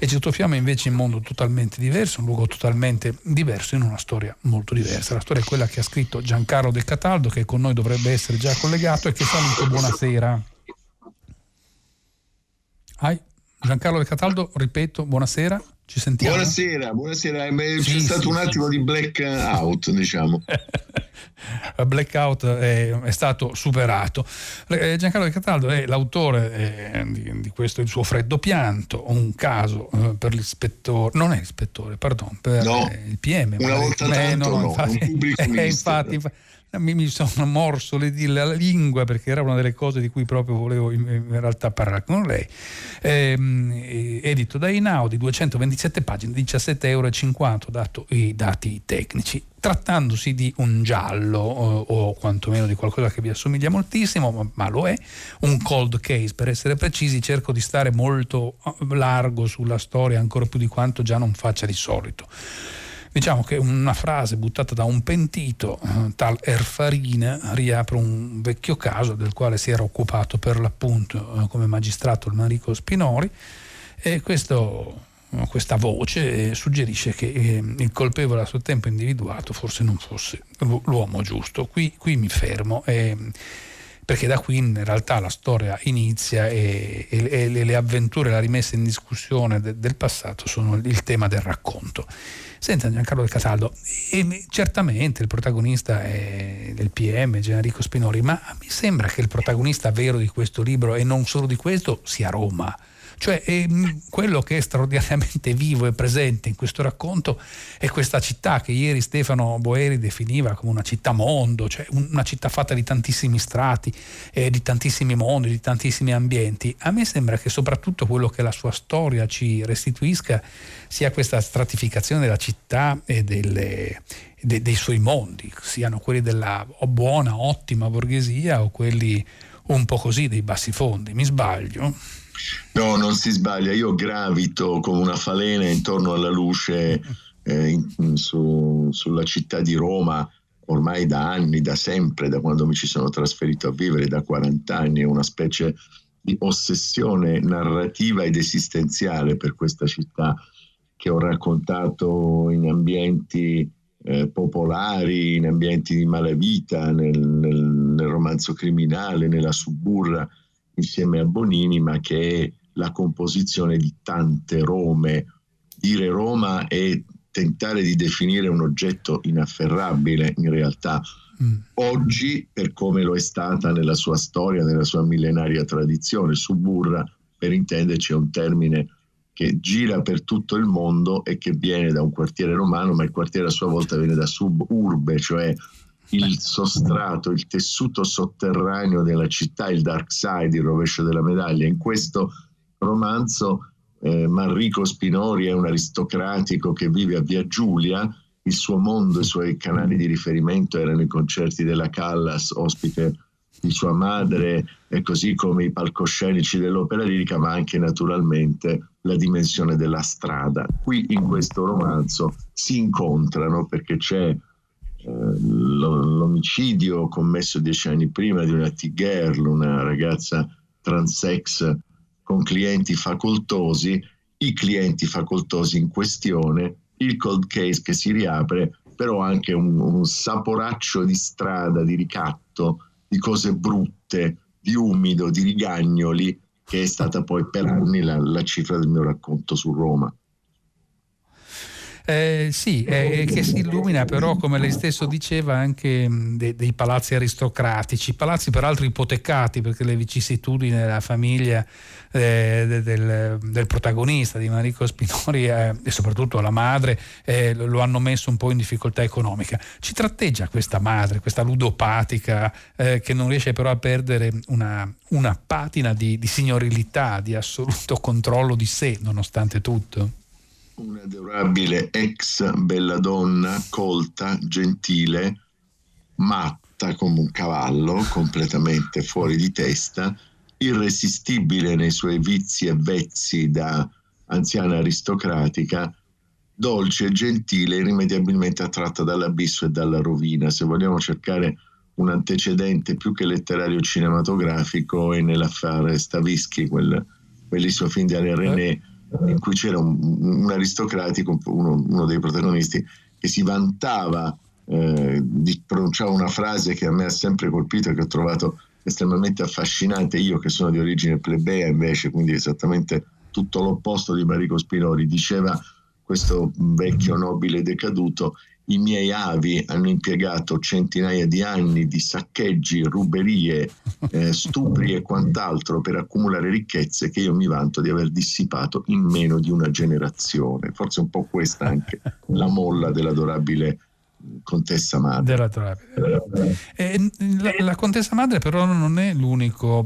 e ci tuffiamo invece in un mondo totalmente diverso, un luogo totalmente diverso, in una storia molto diversa. La storia è quella che ha scritto Giancarlo Del Cataldo, che con noi dovrebbe essere già collegato e che saluto. Buonasera. Hai? Giancarlo Del Cataldo, ripeto, buonasera. Ci sentiamo. Buonasera, buonasera. C'è sì, stato sì, un attimo sì. di blackout, diciamo. blackout è, è, stato superato. Eh, Giancarlo De Cataldo è l'autore eh, di, di, questo Il suo freddo pianto, un caso eh, per l'ispettore, non è l'ispettore, pardon, per no, il PM. Una volta tanto no, infatti, infatti, infatti mi, mi sono morso le, la lingua perché era una delle cose di cui proprio volevo in, in realtà parlare con lei. Ehm, edito da Inaudi, 227 pagine, 17,50 euro, dato i dati tecnici. Trattandosi di un giallo o, o quantomeno di qualcosa che vi assomiglia moltissimo, ma, ma lo è, un cold case per essere precisi, cerco di stare molto largo sulla storia, ancora più di quanto già non faccia di solito. Diciamo che una frase buttata da un pentito, eh, tal Erfarina, riapre un vecchio caso del quale si era occupato per l'appunto eh, come magistrato il Marico Spinori e questo, questa voce suggerisce che eh, il colpevole a suo tempo individuato forse non fosse l'uomo giusto. Qui, qui mi fermo. Eh, perché da qui in realtà la storia inizia e, e, e le avventure, la rimessa in discussione de, del passato sono il tema del racconto. Senta Giancarlo Del Cataldo, e certamente il protagonista è del PM, Generico Spinori, ma mi sembra che il protagonista vero di questo libro e non solo di questo sia Roma. Cioè ehm, quello che è straordinariamente vivo e presente in questo racconto è questa città che ieri Stefano Boeri definiva come una città mondo, cioè una città fatta di tantissimi strati, eh, di tantissimi mondi, di tantissimi ambienti. A me sembra che soprattutto quello che la sua storia ci restituisca sia questa stratificazione della città e delle, de, dei suoi mondi, siano quelli della buona, ottima borghesia o quelli un po' così dei bassi fondi. Mi sbaglio? No, non si sbaglia. Io gravito come una falena intorno alla luce eh, in, su, sulla città di Roma ormai da anni, da sempre, da quando mi ci sono trasferito a vivere, da 40 anni, una specie di ossessione narrativa ed esistenziale per questa città che ho raccontato in ambienti eh, popolari, in ambienti di malavita, nel, nel, nel romanzo criminale, nella suburra insieme a Bonini, ma che è la composizione di tante Rome. Dire Roma è tentare di definire un oggetto inafferrabile in realtà. Mm. Oggi, per come lo è stata nella sua storia, nella sua millenaria tradizione, suburra, per intenderci, è un termine che gira per tutto il mondo e che viene da un quartiere romano, ma il quartiere a sua volta viene da suburbe, cioè il sostrato, il tessuto sotterraneo della città, il dark side, il rovescio della medaglia. In questo romanzo eh, Manrico Spinori è un aristocratico che vive a Via Giulia, il suo mondo, i suoi canali di riferimento erano i concerti della Callas, ospite di sua madre, e così come i palcoscenici dell'opera lirica, ma anche naturalmente la dimensione della strada. Qui in questo romanzo si incontrano perché c'è l'omicidio commesso dieci anni prima di una T-girl, una ragazza transex con clienti facoltosi, i clienti facoltosi in questione, il cold case che si riapre, però anche un, un saporaccio di strada, di ricatto, di cose brutte, di umido, di rigagnoli, che è stata poi per anni la, la cifra del mio racconto su Roma. Eh, sì, eh, che si illumina però, come lei stesso diceva, anche de- dei palazzi aristocratici, palazzi peraltro ipotecati perché le vicissitudini della famiglia eh, del, del, protagonista di Marico Spinori eh, e soprattutto la madre eh, lo hanno messo un po' in difficoltà economica. Ci tratteggia questa madre, questa ludopatica che non riesce però a perdere una, una patina di, di signorilità, di assoluto controllo di sé nonostante tutto un'adorabile ex bella donna, colta, gentile, matta come un cavallo, completamente fuori di testa, irresistibile nei suoi vizi e vezzi da anziana aristocratica, dolce e gentile, irrimediabilmente attratta dall'abisso e dalla rovina. Se vogliamo cercare un antecedente più che letterario cinematografico è nell'affare Stavischi, quel bellissimo film di Alain René in cui c'era un, un aristocratico, uno, uno, dei protagonisti, che si vantava eh, di pronunciare una frase che a me ha sempre colpito e che ho trovato estremamente affascinante. Io che sono di origine plebea invece, quindi esattamente tutto l'opposto di Marico Spinori, diceva questo vecchio nobile decaduto, i miei avi hanno impiegato centinaia di anni di saccheggi, ruberie, eh, stupri e quant'altro per accumulare ricchezze che io mi vanto di aver dissipato in meno di una generazione. Forse un po' questa anche la molla dell'adorabile contessa madre. Eh, la, la, contessa madre però non è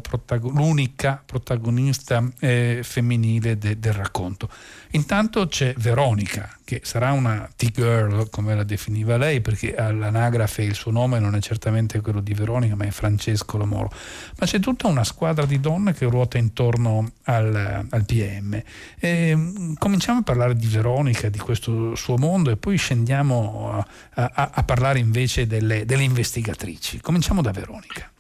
protago- l'unica protagonista eh, femminile de- del racconto. Intanto c'è Veronica, che sarà una T-girl, come la definiva lei, perché all'anagrafe il suo nome non è certamente quello di Veronica, ma è Francesco Lamoro. Ma c'è tutta una squadra di donne che ruota intorno al, al PM. E, cominciamo a parlare di Veronica, di questo suo mondo, e poi scendiamo a, a, a parlare invece delle, delle investigatrici. Cominciamo da Veronica.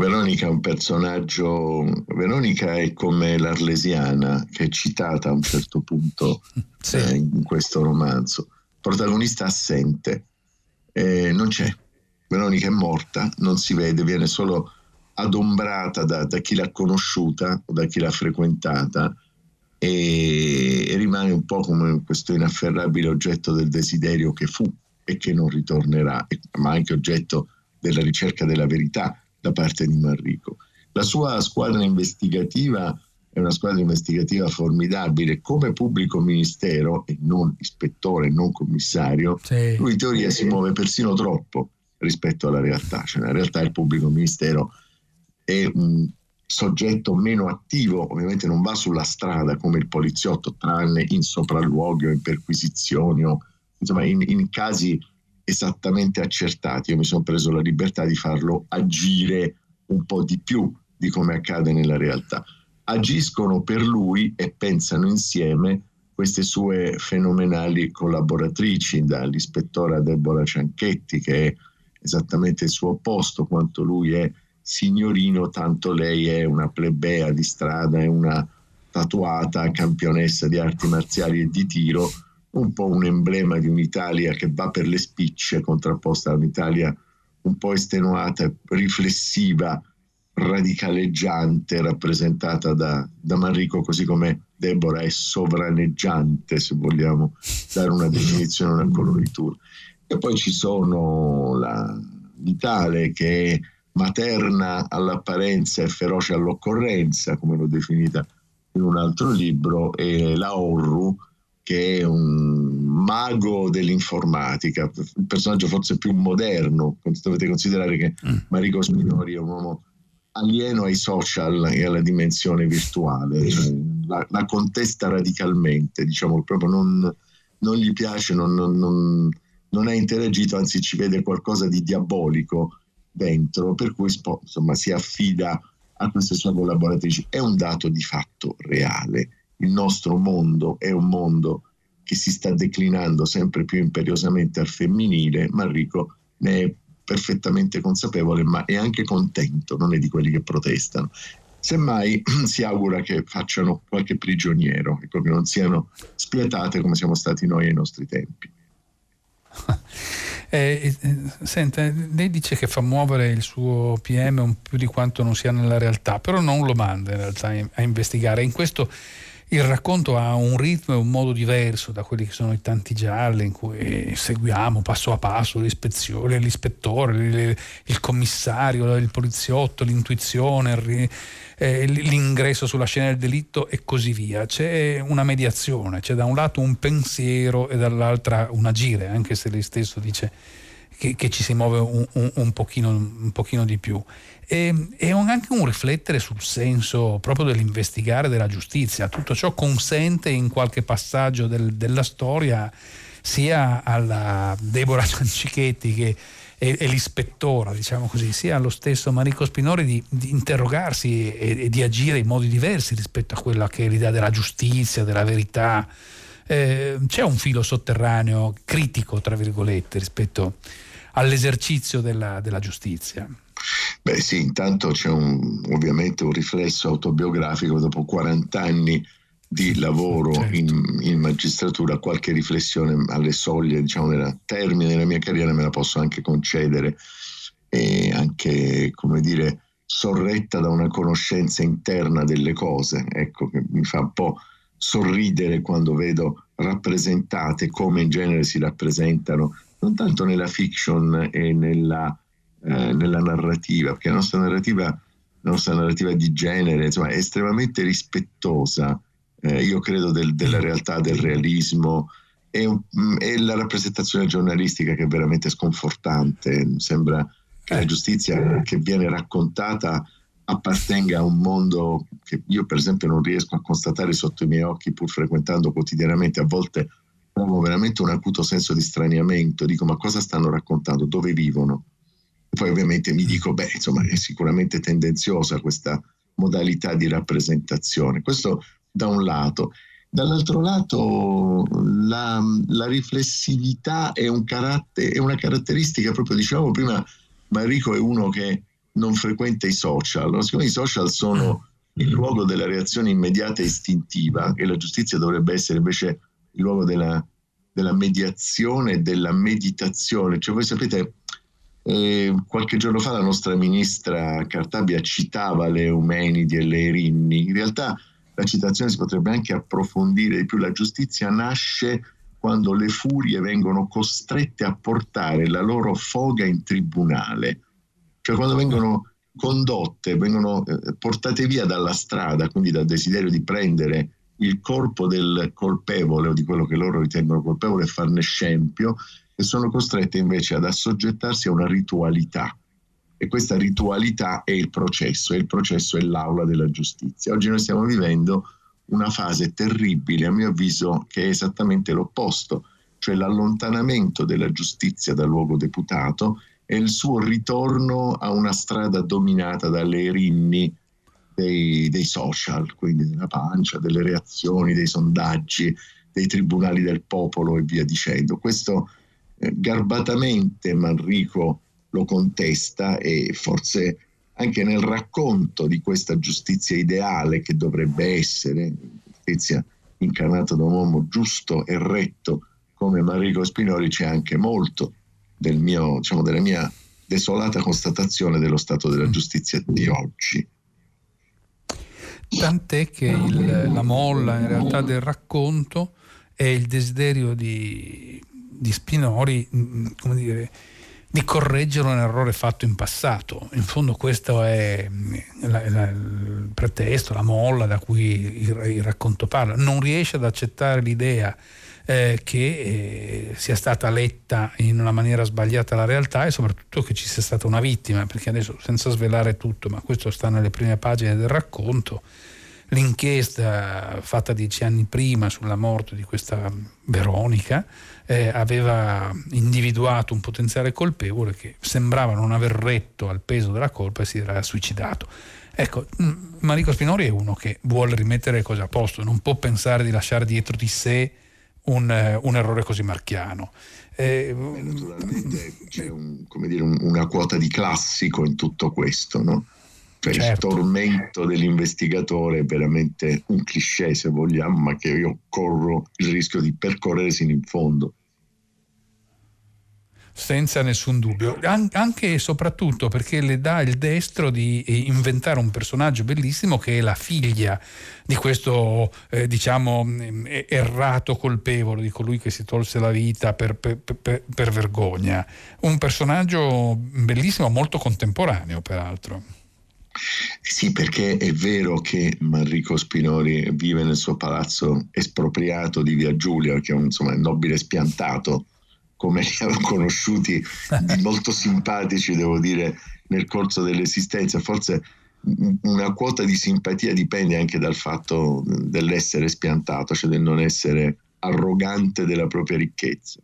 Veronica è un personaggio, Veronica è come l'Arlesiana che è citata a un certo punto sì. eh, in questo romanzo, protagonista assente, eh, non c'è, Veronica è morta, non si vede, viene solo adombrata da, da chi l'ha conosciuta o da chi l'ha frequentata e, e rimane un po' come questo inafferrabile oggetto del desiderio che fu e che non ritornerà, ma anche oggetto della ricerca della verità da parte di Manrico. La sua squadra investigativa è una squadra investigativa formidabile come pubblico ministero e non ispettore, non commissario. Sì. Lui in teoria si muove persino troppo rispetto alla realtà, cioè in realtà il pubblico ministero è un soggetto meno attivo, ovviamente non va sulla strada come il poliziotto, tranne in sopralluoghi o in perquisizioni o insomma in, in casi esattamente accertati. Io mi sono preso la libertà di farlo agire un po' di più di come accade nella realtà. Agiscono per lui e pensano insieme queste sue fenomenali collaboratrici, dall'ispettore Deborah Cianchetti, che è esattamente il suo opposto, quanto lui è signorino, tanto lei è una plebea di strada, è una tatuata campionessa di arti marziali e di tiro, un po' un emblema di un'Italia che va per le spicce, contrapposta a un'Italia un po' estenuata, riflessiva, radicaleggiante, rappresentata da, da Manrico, così come Deborah è sovraneggiante, se vogliamo dare una definizione, una coloritura. E poi ci sono la Vitale che è materna all'apparenza e feroce all'occorrenza, come l'ho definita in un altro libro, e la Orru, che è un mago dell'informatica, il personaggio forse più moderno, dovete considerare che mm. Marico Spinori è un uomo alieno ai social e alla dimensione virtuale, la, la, contesta radicalmente, diciamo proprio non, non gli piace, non, non, non, ha interagito, anzi ci vede qualcosa di diabolico dentro, per cui insomma, si affida a queste sue collaboratrici. È un dato di fatto reale il nostro mondo è un mondo che si sta declinando sempre più imperiosamente al femminile, Manrico ne è perfettamente consapevole, ma è anche contento, non è di quelli che protestano. Semmai si augura che facciano qualche prigioniero, ecco, che non siano spietate come siamo stati noi ai nostri tempi. Eh, eh, senta, lei dice che fa muovere il suo PM un più di quanto non sia nella realtà, però non lo manda in realtà a investigare. In questo il racconto ha un ritmo e un modo diverso da quelli che sono i tanti gialli in cui seguiamo passo a passo l'ispezione, l'ispettore, il commissario, il poliziotto, l'intuizione, eh, l'ingresso sulla scena del delitto e così via. C'è una mediazione, c'è da un lato un pensiero e dall'altra un agire, anche se lei stesso dice che, che ci si muove un, un, un, pochino, un pochino di più e, e anche un riflettere sul senso proprio dell'investigare della giustizia. Tutto ciò consente in qualche passaggio del, della storia sia alla Deborah Ciancichetti che è, è l'ispettora, diciamo così, sia allo stesso Marico Spinori di, di interrogarsi e, e, di agire in modi diversi rispetto a quella che è l'idea della giustizia, della verità. Eh, c'è un filo sotterraneo critico, tra virgolette, rispetto all'esercizio della, della giustizia. Beh sì, intanto c'è un, ovviamente un riflesso autobiografico dopo 40 anni di lavoro certo. in, in, magistratura, qualche riflessione alle soglie diciamo, del termine della mia carriera me la posso anche concedere e anche, come dire, sorretta da una conoscenza interna delle cose, ecco, che mi fa un po' sorridere quando vedo rappresentate come in genere si rappresentano, non tanto nella fiction e nella, eh, nella narrativa, perché la nostra narrativa, la nostra narrativa di genere insomma, è estremamente rispettosa eh, io credo del, della realtà, del realismo e, e, la rappresentazione giornalistica che è veramente sconfortante. Sembra che la giustizia che viene raccontata appartenga a un mondo che io per esempio non riesco a constatare sotto i miei occhi pur frequentando quotidianamente. A volte provo veramente un acuto senso di straniamento, dico ma cosa stanno raccontando, dove vivono? poi ovviamente mi dico, beh, insomma, è sicuramente tendenziosa questa modalità di rappresentazione. Questo da un lato. Dall'altro lato la, la riflessività è, un è, una caratteristica proprio, dicevamo prima, Marico è uno che non frequenta i social, siccome i social sono il luogo della reazione immediata e istintiva e la giustizia dovrebbe essere invece il luogo della, della mediazione della meditazione. Cioè voi sapete, eh, qualche giorno fa la nostra ministra Cartabia citava le Eumenidi e le Erinni, in realtà la citazione si potrebbe anche approfondire di più, la giustizia nasce quando le furie vengono costrette a portare la loro foga in tribunale, cioè quando vengono condotte, vengono eh, portate via dalla strada, quindi dal desiderio di prendere il corpo del colpevole o di quello che loro ritengono colpevole e farne scempio, e sono costrette invece ad assoggettarsi a una ritualità e questa ritualità è il processo e il processo è l'aula della giustizia. Oggi noi stiamo vivendo una fase terribile, a mio avviso, che è esattamente l'opposto, cioè l'allontanamento della giustizia dal luogo deputato e il suo ritorno a una strada dominata dalle rinni dei, dei social, quindi della pancia, delle reazioni, dei sondaggi, dei tribunali del popolo e via dicendo. Questo eh, garbatamente Manrico lo contesta e forse anche nel racconto di questa giustizia ideale che dovrebbe essere, giustizia incarnata da un uomo giusto e retto come Marico Spinori, c'è anche molto del mio, diciamo, della mia desolata constatazione dello stato della giustizia di oggi. Tant'è che il, la molla in realtà del racconto è il desiderio di, di Spinori, mm, come dire, di correggere un errore fatto in passato. In fondo questo è mm, la, la, il pretesto, la molla da cui il, il, racconto parla. Non riesce ad accettare l'idea eh, che eh, sia stata letta in una maniera sbagliata la realtà e soprattutto che ci sia stata una vittima, perché adesso senza svelare tutto, ma questo sta nelle prime pagine del racconto, l'inchiesta fatta dieci anni prima sulla morte di questa Veronica eh, aveva individuato un potenziale colpevole che sembrava non aver retto al peso della colpa e si era suicidato. Ecco, mm, Marico Spinori è uno che vuole rimettere le cose a posto, non può pensare di lasciare dietro di sé un, eh, un errore così marchiano. Eh, naturalmente c'è un, dire, una quota di classico in tutto questo, no? Cioè certo. il tormento dell'investigatore è veramente un cliché se vogliamo, ma che io corro il rischio di percorrere sino in fondo. Senza nessun dubbio, An- anche e soprattutto perché le dà il destro di eh, inventare un personaggio bellissimo che è la figlia di questo eh, diciamo eh, errato colpevole, di colui che si tolse la vita per, per, per, per vergogna. Un personaggio bellissimo, molto contemporaneo peraltro. Sì, perché è vero che Manrico Spinori vive nel suo palazzo espropriato di Via Giulia, che è un insomma, nobile spiantato, come li avevo conosciuti, molto simpatici, devo dire, nel corso dell'esistenza. Forse una quota di simpatia dipende anche dal fatto dell'essere spiantato, cioè del non essere arrogante della propria ricchezza.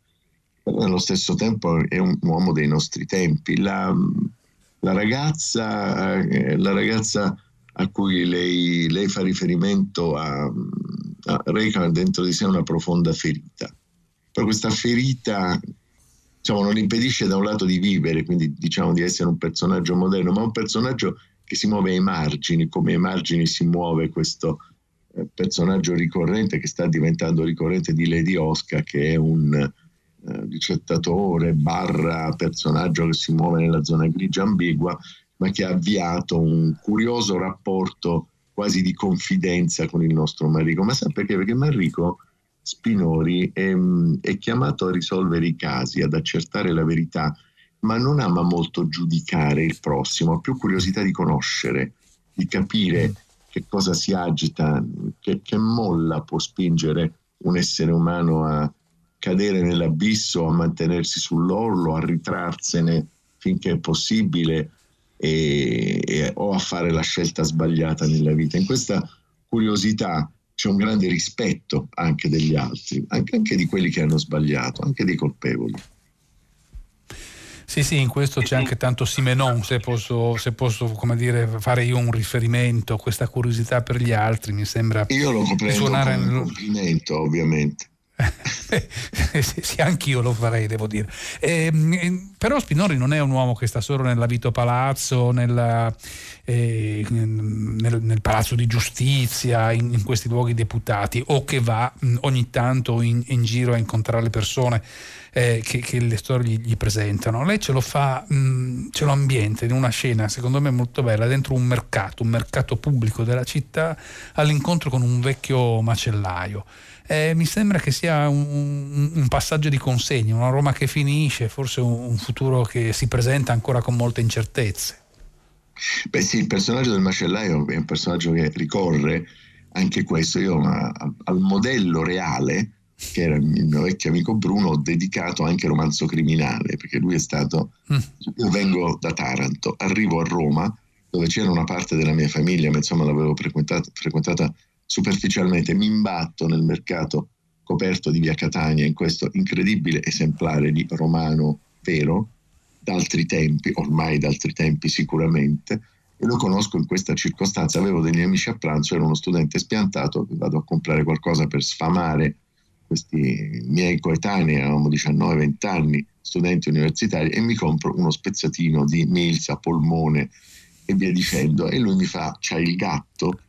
Però nello stesso tempo è un uomo dei nostri tempi. La, la ragazza, eh, la ragazza a cui lei, lei fa riferimento a, a, reca dentro di sé una profonda ferita. Però questa ferita diciamo, non impedisce da un lato di vivere, quindi diciamo di essere un personaggio moderno, ma un personaggio che si muove ai margini, come ai margini si muove questo, eh, personaggio ricorrente che sta diventando ricorrente di Lady Oscar, che è un eh, ricettatore barra personaggio che si muove nella zona grigia ambigua, ma che ha avviato un curioso rapporto quasi di confidenza con il nostro Marico. Ma sa perché? Perché Marico Spinori è, è chiamato a risolvere i casi, ad accertare la verità, ma non ama molto giudicare il prossimo, ha più curiosità di conoscere, di capire che cosa si agita, che, che molla può spingere un essere umano a cadere nell'abisso, a mantenersi sull'orlo, a ritrarsene finché è possibile e, e, o a fare la scelta sbagliata nella vita. In questa curiosità c'è un grande rispetto anche degli altri, anche, anche di quelli che hanno sbagliato, anche dei colpevoli. Sì, sì, in questo c'è anche tanto Simenon, se posso, se posso dire, fare io un riferimento a questa curiosità per gli altri, mi sembra... Io lo comprendo suonare come un complimento, ovviamente. sì, anch'io lo farei, devo dire. Eh, però Spinori non è un uomo che sta solo nell'abito palazzo, nella, eh, nel, nel, palazzo di giustizia, in, in, questi luoghi deputati, o che va mh, ogni tanto in, in, giro a incontrare le persone eh, che, che, le storie gli, gli, presentano. Lei ce lo fa, mh, ce lo ambienta in una scena, secondo me molto bella, dentro un mercato, un mercato pubblico della città, all'incontro con un vecchio macellaio eh, mi sembra che sia un, un, passaggio di consegna, una Roma che finisce, forse un, un futuro che si presenta ancora con molte incertezze. Beh sì, il personaggio del macellaio è un personaggio che ricorre anche questo. Io ma, al modello reale, che era il mio vecchio amico Bruno, ho dedicato anche romanzo criminale, perché lui è stato... Mm. Io vengo da Taranto, arrivo a Roma, dove c'era una parte della mia famiglia, ma insomma l'avevo frequentata, frequentata superficialmente mi imbatto nel mercato coperto di via Catania in questo incredibile esemplare di romano vero, d'altri tempi, ormai d'altri tempi sicuramente, e lo conosco in questa circostanza. Avevo degli amici a pranzo, ero uno studente spiantato, vado a comprare qualcosa per sfamare questi miei coetanei, eravamo 19-20 anni, studenti universitari, e mi compro uno spezzatino di milza, polmone e via dicendo. E lui mi fa, c'hai il gatto?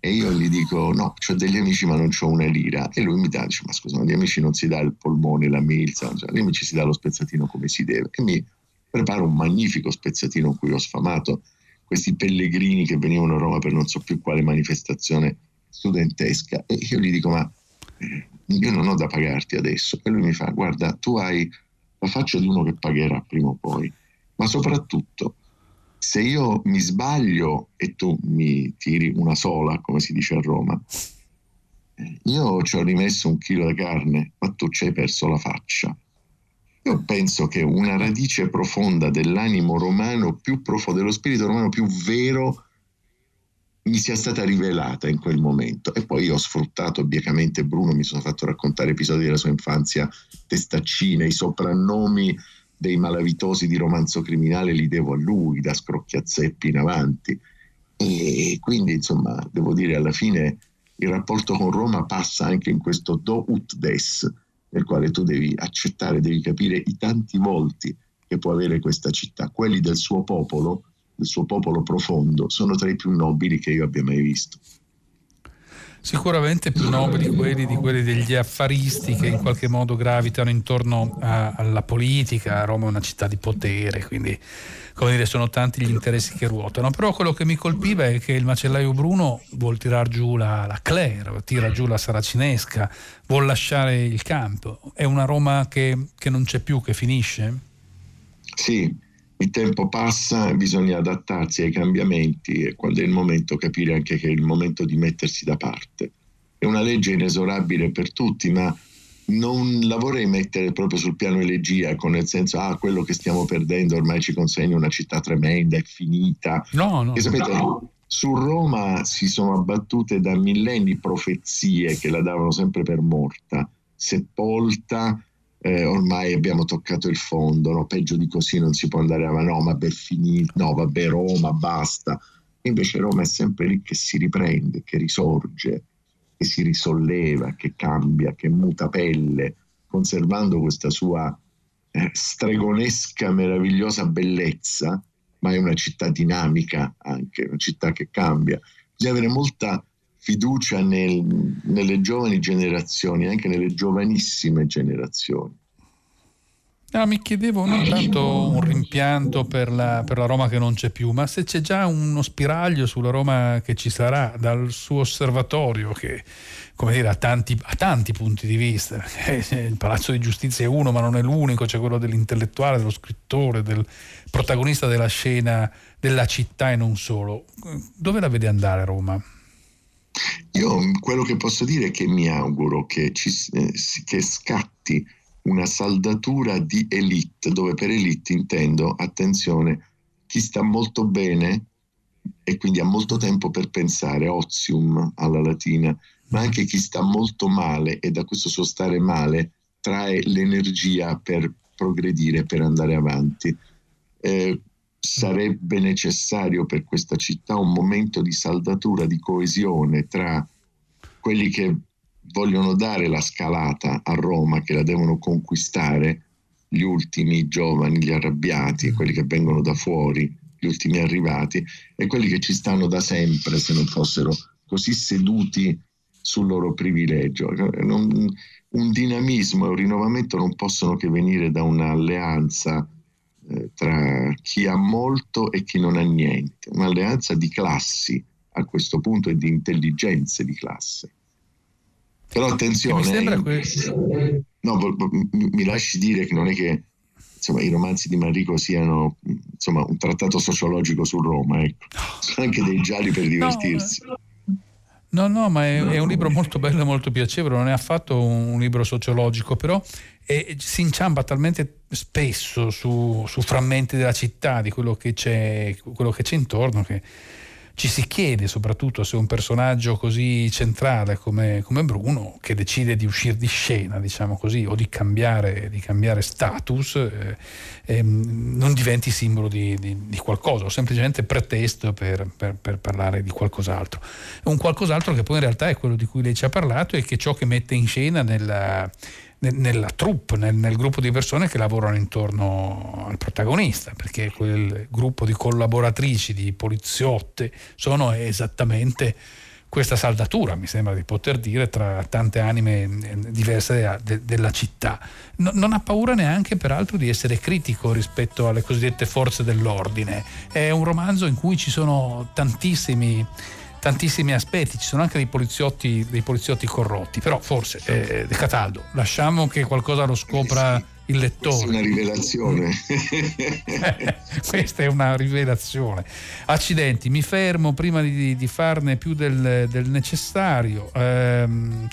E io gli dico: No, ho degli amici, ma non ho una lira. E lui mi dà, dice: Ma scusa, agli amici non si dà il polmone, la milza, cioè, agli amici si dà lo spezzatino come si deve. E mi prepara un magnifico spezzatino in cui ho sfamato questi pellegrini che venivano a Roma per non so più quale manifestazione studentesca. E io gli dico: Ma eh, io non ho da pagarti adesso. E lui mi fa: Guarda, tu hai la faccia di uno che pagherà prima o poi, ma soprattutto se io mi sbaglio e tu mi tiri una sola, come si dice a Roma, eh, io ci ho rimesso un chilo di carne, ma tu ci hai perso la faccia. Io penso che una radice profonda dell'animo romano, più profondo, dello spirito romano più vero, mi sia stata rivelata in quel momento. E poi io ho sfruttato biecamente Bruno, mi sono fatto raccontare episodi della sua infanzia, testaccine, i soprannomi dei malavitosi di romanzo criminale li devo a lui, da Scrocchiazeppi in avanti. E quindi, insomma, devo dire, alla fine il rapporto con Roma passa anche in questo do ut des, nel quale tu devi accettare, devi capire i tanti volti che può avere questa città. Quelli del suo popolo, del suo popolo profondo, sono tra i più nobili che io abbia mai visto sicuramente più nobili quelli di quelli degli affaristi che in qualche modo gravitano intorno a, alla politica. Roma è una città di potere, quindi come dire, sono tanti gli interessi che ruotano. Però quello che mi colpiva è che il macellaio Bruno vuol tirar giù la, la Claire, tira giù la Saracinesca, vuol lasciare il campo. È una Roma che, che non c'è più, che finisce? Sì, il tempo passa, bisogna adattarsi ai cambiamenti e quando è il momento capire anche che è il momento di mettersi da parte. È una legge inesorabile per tutti, ma non la vorrei mettere proprio sul piano elegiaco, nel senso, ah, quello che stiamo perdendo ormai ci consegna una città tremenda, è finita. No, no. E sapete, no. su Roma si sono abbattute da millenni profezie che la davano sempre per morta, sepolta eh, ormai abbiamo toccato il fondo, no? peggio di così non si può andare avanti, no, vabbè, finito, no, vabbè, Roma, basta. Invece Roma è sempre lì che si riprende, che risorge, che si risolleva, che cambia, che muta pelle, conservando questa sua eh, stregonesca, meravigliosa bellezza, ma è una città dinamica anche, una città che cambia. Bisogna avere molta fiducia nel, nelle giovani generazioni, anche nelle giovanissime generazioni. No, mi chiedevo non tanto un rimpianto per la, per la, Roma che non c'è più, ma se c'è già uno spiraglio sulla Roma che ci sarà dal suo osservatorio che come dire, ha, tanti, ha tanti punti di vista. Il Palazzo di Giustizia è uno, ma non è l'unico, c'è quello dell'intellettuale, dello scrittore, del protagonista della scena della città e non solo. Dove la vede andare Roma? Io quello che posso dire è che mi auguro che, ci, eh, che scatti una saldatura di elite, dove per elite intendo, attenzione, chi sta molto bene e quindi ha molto tempo per pensare, ozium alla latina, ma anche chi sta molto male e da questo suo stare male trae l'energia per progredire, per andare avanti. Eh, sarebbe necessario per questa città un momento di saldatura, di coesione tra quelli che vogliono dare la scalata a Roma, che la devono conquistare, gli ultimi giovani, gli arrabbiati, quelli che vengono da fuori, gli ultimi arrivati, e quelli che ci stanno da sempre se non fossero così seduti sul loro privilegio. Un dinamismo e un rinnovamento non possono che venire da un'alleanza tra chi ha molto e chi non ha niente, un'alleanza di classi a questo punto e di intelligenze di classe. Però attenzione, eh, no, mi lasci dire che non è che insomma, i romanzi di Manrico siano insomma, un trattato sociologico su Roma, ecco. sono anche dei gialli per divertirsi. No, No, no, ma è, è, un libro molto bello e molto piacevole, non è affatto un, un libro sociologico, però è, si inciampa talmente spesso su, su, frammenti della città, di quello che c'è, quello che c'è intorno, che ci si chiede soprattutto se un personaggio così centrale come, come Bruno, che decide di uscire di scena, diciamo così, o di cambiare, di cambiare status, eh, eh, non diventi simbolo di, di, di, qualcosa, o semplicemente pretesto per, per, per, parlare di qualcos'altro. Un qualcos'altro che poi in realtà è quello di cui lei ci ha parlato e che ciò che mette in scena nella nella troupe, nel, nel, gruppo di persone che lavorano intorno al protagonista, perché quel gruppo di collaboratrici, di poliziotte, sono esattamente questa saldatura, mi sembra di poter dire, tra tante anime eh, diverse de, de, della città. No, non ha paura neanche, peraltro, di essere critico rispetto alle cosiddette forze dell'ordine. È un romanzo in cui ci sono tantissimi tantissimi aspetti, ci sono anche dei poliziotti, dei poliziotti corrotti, però forse eh, De Cataldo, lasciamo che qualcosa lo scopra il lettore. Questa è una rivelazione. Questa è una rivelazione. Accidenti, mi fermo prima di, di farne più del, del necessario. Ehm,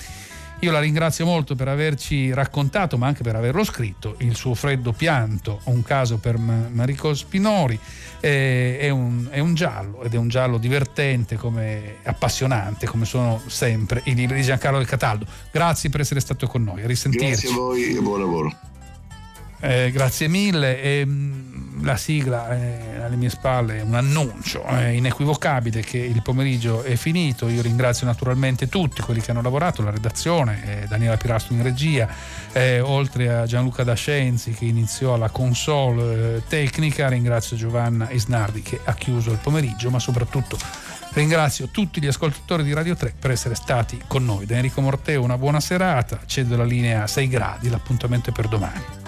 io la ringrazio molto per averci raccontato, ma anche per averlo scritto, il suo freddo pianto, un caso per Marico Spinori eh, è, un, è, un, giallo ed è un giallo divertente, come, appassionante, come sono sempre i libri di Giancarlo Del Cataldo. Grazie per essere stato con noi, a risentirci. Grazie a voi e buon lavoro. Eh, grazie mille. E, mm, la sigla è alle mie spalle è un annuncio è inequivocabile che il pomeriggio è finito. Io ringrazio naturalmente tutti quelli che hanno lavorato, la redazione, eh, Daniela Pirasto in regia, eh, oltre a Gianluca Dascenzi che iniziò la console eh, tecnica, ringrazio Giovanna Isnardi che ha chiuso il pomeriggio, ma soprattutto Ringrazio tutti gli ascoltatori di Radio 3 per essere stati con noi. Da Enrico Morteo una buona serata, cedo la linea a 6 gradi, l'appuntamento è per domani.